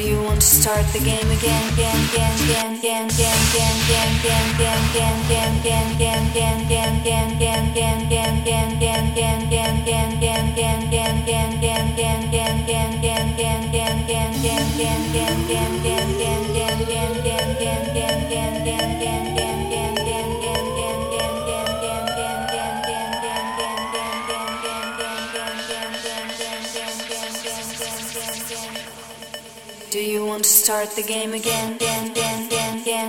Do you want to start the game again? Again, again, again, again, again, again, again, again, again, Do you want to start the game again, again, again, again?